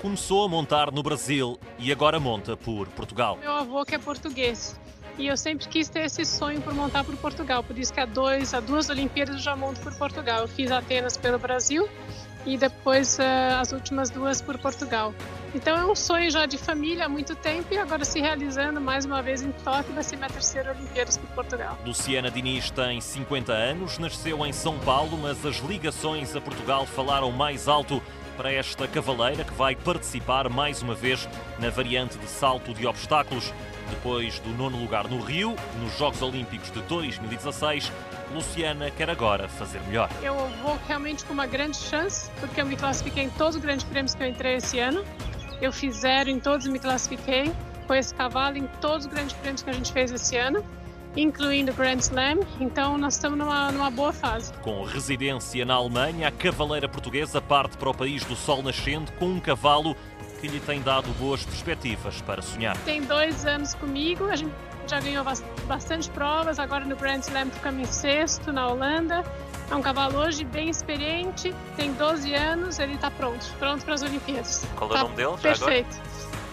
começou a montar no Brasil e agora monta por Portugal. Meu avô que é português. E eu sempre quis ter esse sonho por montar por Portugal. Por isso que há, dois, há duas Olimpíadas eu já monto por Portugal. Eu fiz Atenas pelo Brasil e depois uh, as últimas duas por Portugal. Então é um sonho já de família há muito tempo e agora se realizando mais uma vez em Tóquio, vai ser minha terceira Olimpíadas por Portugal. Luciana Diniz tem 50 anos, nasceu em São Paulo, mas as ligações a Portugal falaram mais alto para esta cavaleira que vai participar mais uma vez na variante de salto de obstáculos. Depois do nono lugar no Rio, nos Jogos Olímpicos de 2016, Luciana quer agora fazer melhor. Eu vou realmente com uma grande chance, porque eu me classifiquei em todos os grandes prêmios que eu entrei esse ano. Eu fiz zero em todos e me classifiquei. Foi esse cavalo em todos os grandes prêmios que a gente fez esse ano incluindo Grand Slam, então nós estamos numa, numa boa fase. Com residência na Alemanha, a cavaleira portuguesa parte para o país do sol nascente com um cavalo que lhe tem dado boas perspectivas para sonhar. Tem dois anos comigo, a gente já ganhou bastante provas, agora no Grand Slam ficamos em sexto na Holanda. É um cavalo hoje bem experiente, tem 12 anos, ele está pronto, pronto para as Olimpíadas. Qual é tá o nome dele? Perfeito.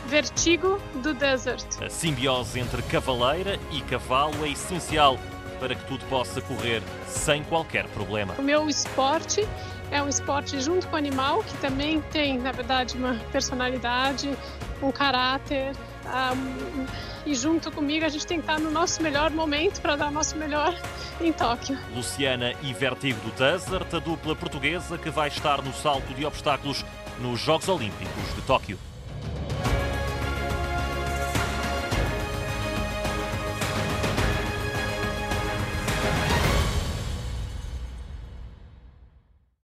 Vertigo do Desert. A simbiose entre cavaleira e cavalo é essencial para que tudo possa correr sem qualquer problema. O meu esporte é um esporte junto com o animal, que também tem, na verdade, uma personalidade, um caráter. Um, e junto comigo a gente tem que estar no nosso melhor momento para dar o nosso melhor em Tóquio. Luciana e Vertigo do Desert, a dupla portuguesa que vai estar no salto de obstáculos nos Jogos Olímpicos de Tóquio.